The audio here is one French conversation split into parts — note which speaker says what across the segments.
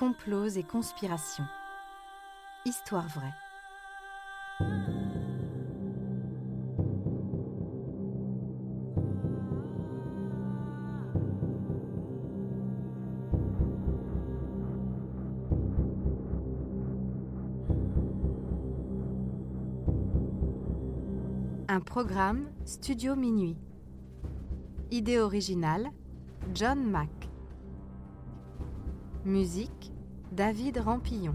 Speaker 1: complots et conspirations. Histoire vraie. Un programme Studio Minuit. Idée originale John Mack. Musique David Rampillon.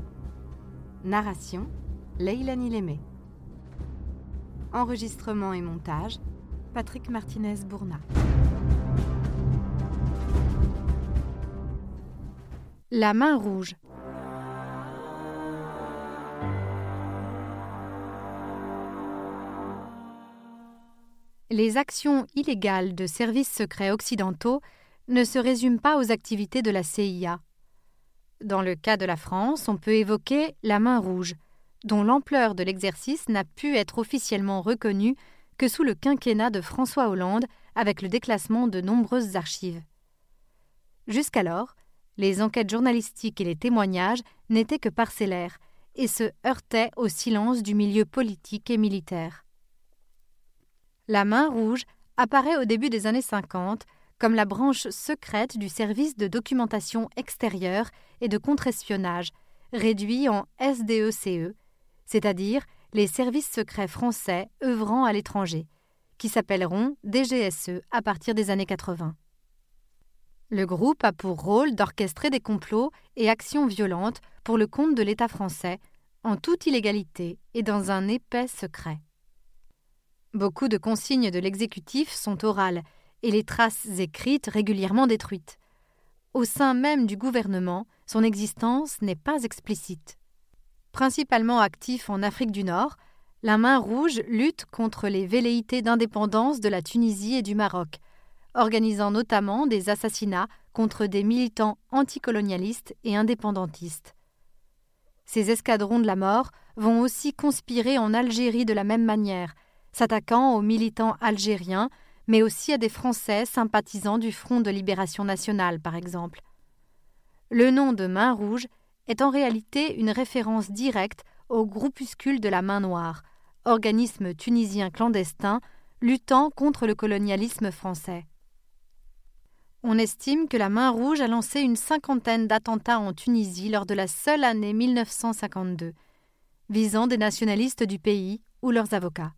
Speaker 1: Narration Leilani Lémé. Enregistrement et montage Patrick Martinez-Bourna. La main rouge. Les actions illégales de services secrets occidentaux ne se résument pas aux activités de la CIA. Dans le cas de la France, on peut évoquer la main rouge, dont l'ampleur de l'exercice n'a pu être officiellement reconnue que sous le quinquennat de François Hollande avec le déclassement de nombreuses archives. Jusqu'alors, les enquêtes journalistiques et les témoignages n'étaient que parcellaires et se heurtaient au silence du milieu politique et militaire. La main rouge apparaît au début des années 50 comme la branche secrète du service de documentation extérieure et de contre-espionnage, réduit en SDECE, e, c'est-à-dire les services secrets français œuvrant à l'étranger, qui s'appelleront DGSE à partir des années 80. Le groupe a pour rôle d'orchestrer des complots et actions violentes pour le compte de l'État français, en toute illégalité et dans un épais secret. Beaucoup de consignes de l'exécutif sont orales et les traces écrites régulièrement détruites. Au sein même du gouvernement, son existence n'est pas explicite. Principalement actif en Afrique du Nord, la Main Rouge lutte contre les velléités d'indépendance de la Tunisie et du Maroc, organisant notamment des assassinats contre des militants anticolonialistes et indépendantistes. Ces escadrons de la mort vont aussi conspirer en Algérie de la même manière, s'attaquant aux militants algériens, mais aussi à des Français sympathisants du Front de libération nationale, par exemple. Le nom de Main Rouge est en réalité une référence directe au groupuscule de la Main Noire, organisme tunisien clandestin luttant contre le colonialisme français. On estime que la Main Rouge a lancé une cinquantaine d'attentats en Tunisie lors de la seule année 1952, visant des nationalistes du pays ou leurs avocats.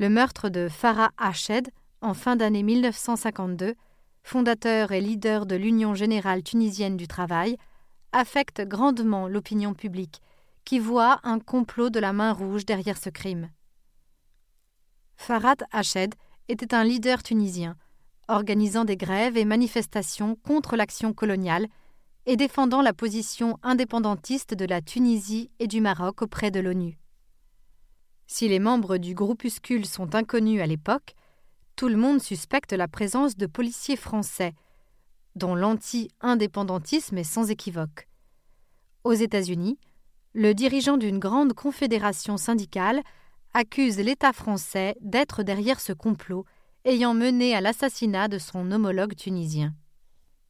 Speaker 1: Le meurtre de Farah Ached, en fin d'année 1952, fondateur et leader de l'Union générale tunisienne du travail, affecte grandement l'opinion publique, qui voit un complot de la main rouge derrière ce crime. Farah Ached était un leader tunisien, organisant des grèves et manifestations contre l'action coloniale et défendant la position indépendantiste de la Tunisie et du Maroc auprès de l'ONU. Si les membres du groupuscule sont inconnus à l'époque, tout le monde suspecte la présence de policiers français, dont l'anti-indépendantisme est sans équivoque. Aux États-Unis, le dirigeant d'une grande confédération syndicale accuse l'État français d'être derrière ce complot ayant mené à l'assassinat de son homologue tunisien.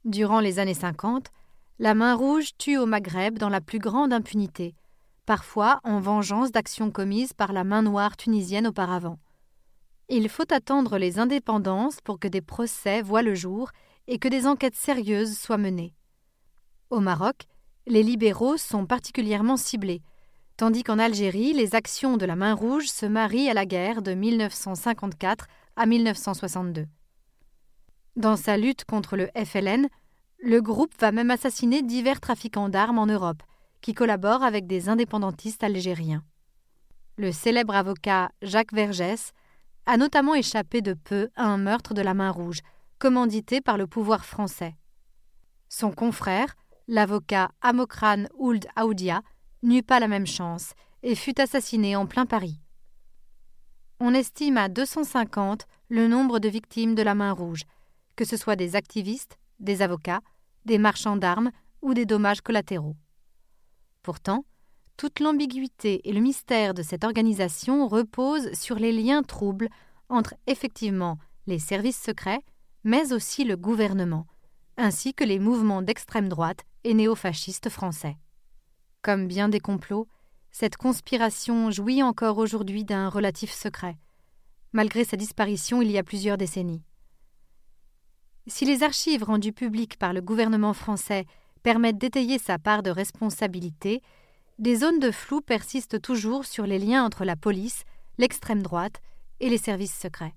Speaker 1: Durant les années 50, la main rouge tue au Maghreb dans la plus grande impunité, parfois en vengeance d'actions commises par la main noire tunisienne auparavant. Il faut attendre les indépendances pour que des procès voient le jour et que des enquêtes sérieuses soient menées. Au Maroc, les libéraux sont particulièrement ciblés, tandis qu'en Algérie, les actions de la main rouge se marient à la guerre de 1954 à 1962. Dans sa lutte contre le FLN, le groupe va même assassiner divers trafiquants d'armes en Europe, qui collabore avec des indépendantistes algériens. Le célèbre avocat Jacques Vergès a notamment échappé de peu à un meurtre de la main rouge, commandité par le pouvoir français. Son confrère, l'avocat Amokran Ould Aoudia, n'eut pas la même chance et fut assassiné en plein Paris. On estime à 250 le nombre de victimes de la main rouge, que ce soit des activistes, des avocats, des marchands d'armes ou des dommages collatéraux. Pourtant, toute l'ambiguïté et le mystère de cette organisation reposent sur les liens troubles entre effectivement les services secrets, mais aussi le gouvernement, ainsi que les mouvements d'extrême droite et néofascistes français. Comme bien des complots, cette conspiration jouit encore aujourd'hui d'un relatif secret, malgré sa disparition il y a plusieurs décennies. Si les archives rendues publiques par le gouvernement français permettent d'étayer sa part de responsabilité, des zones de flou persistent toujours sur les liens entre la police, l'extrême droite et les services secrets.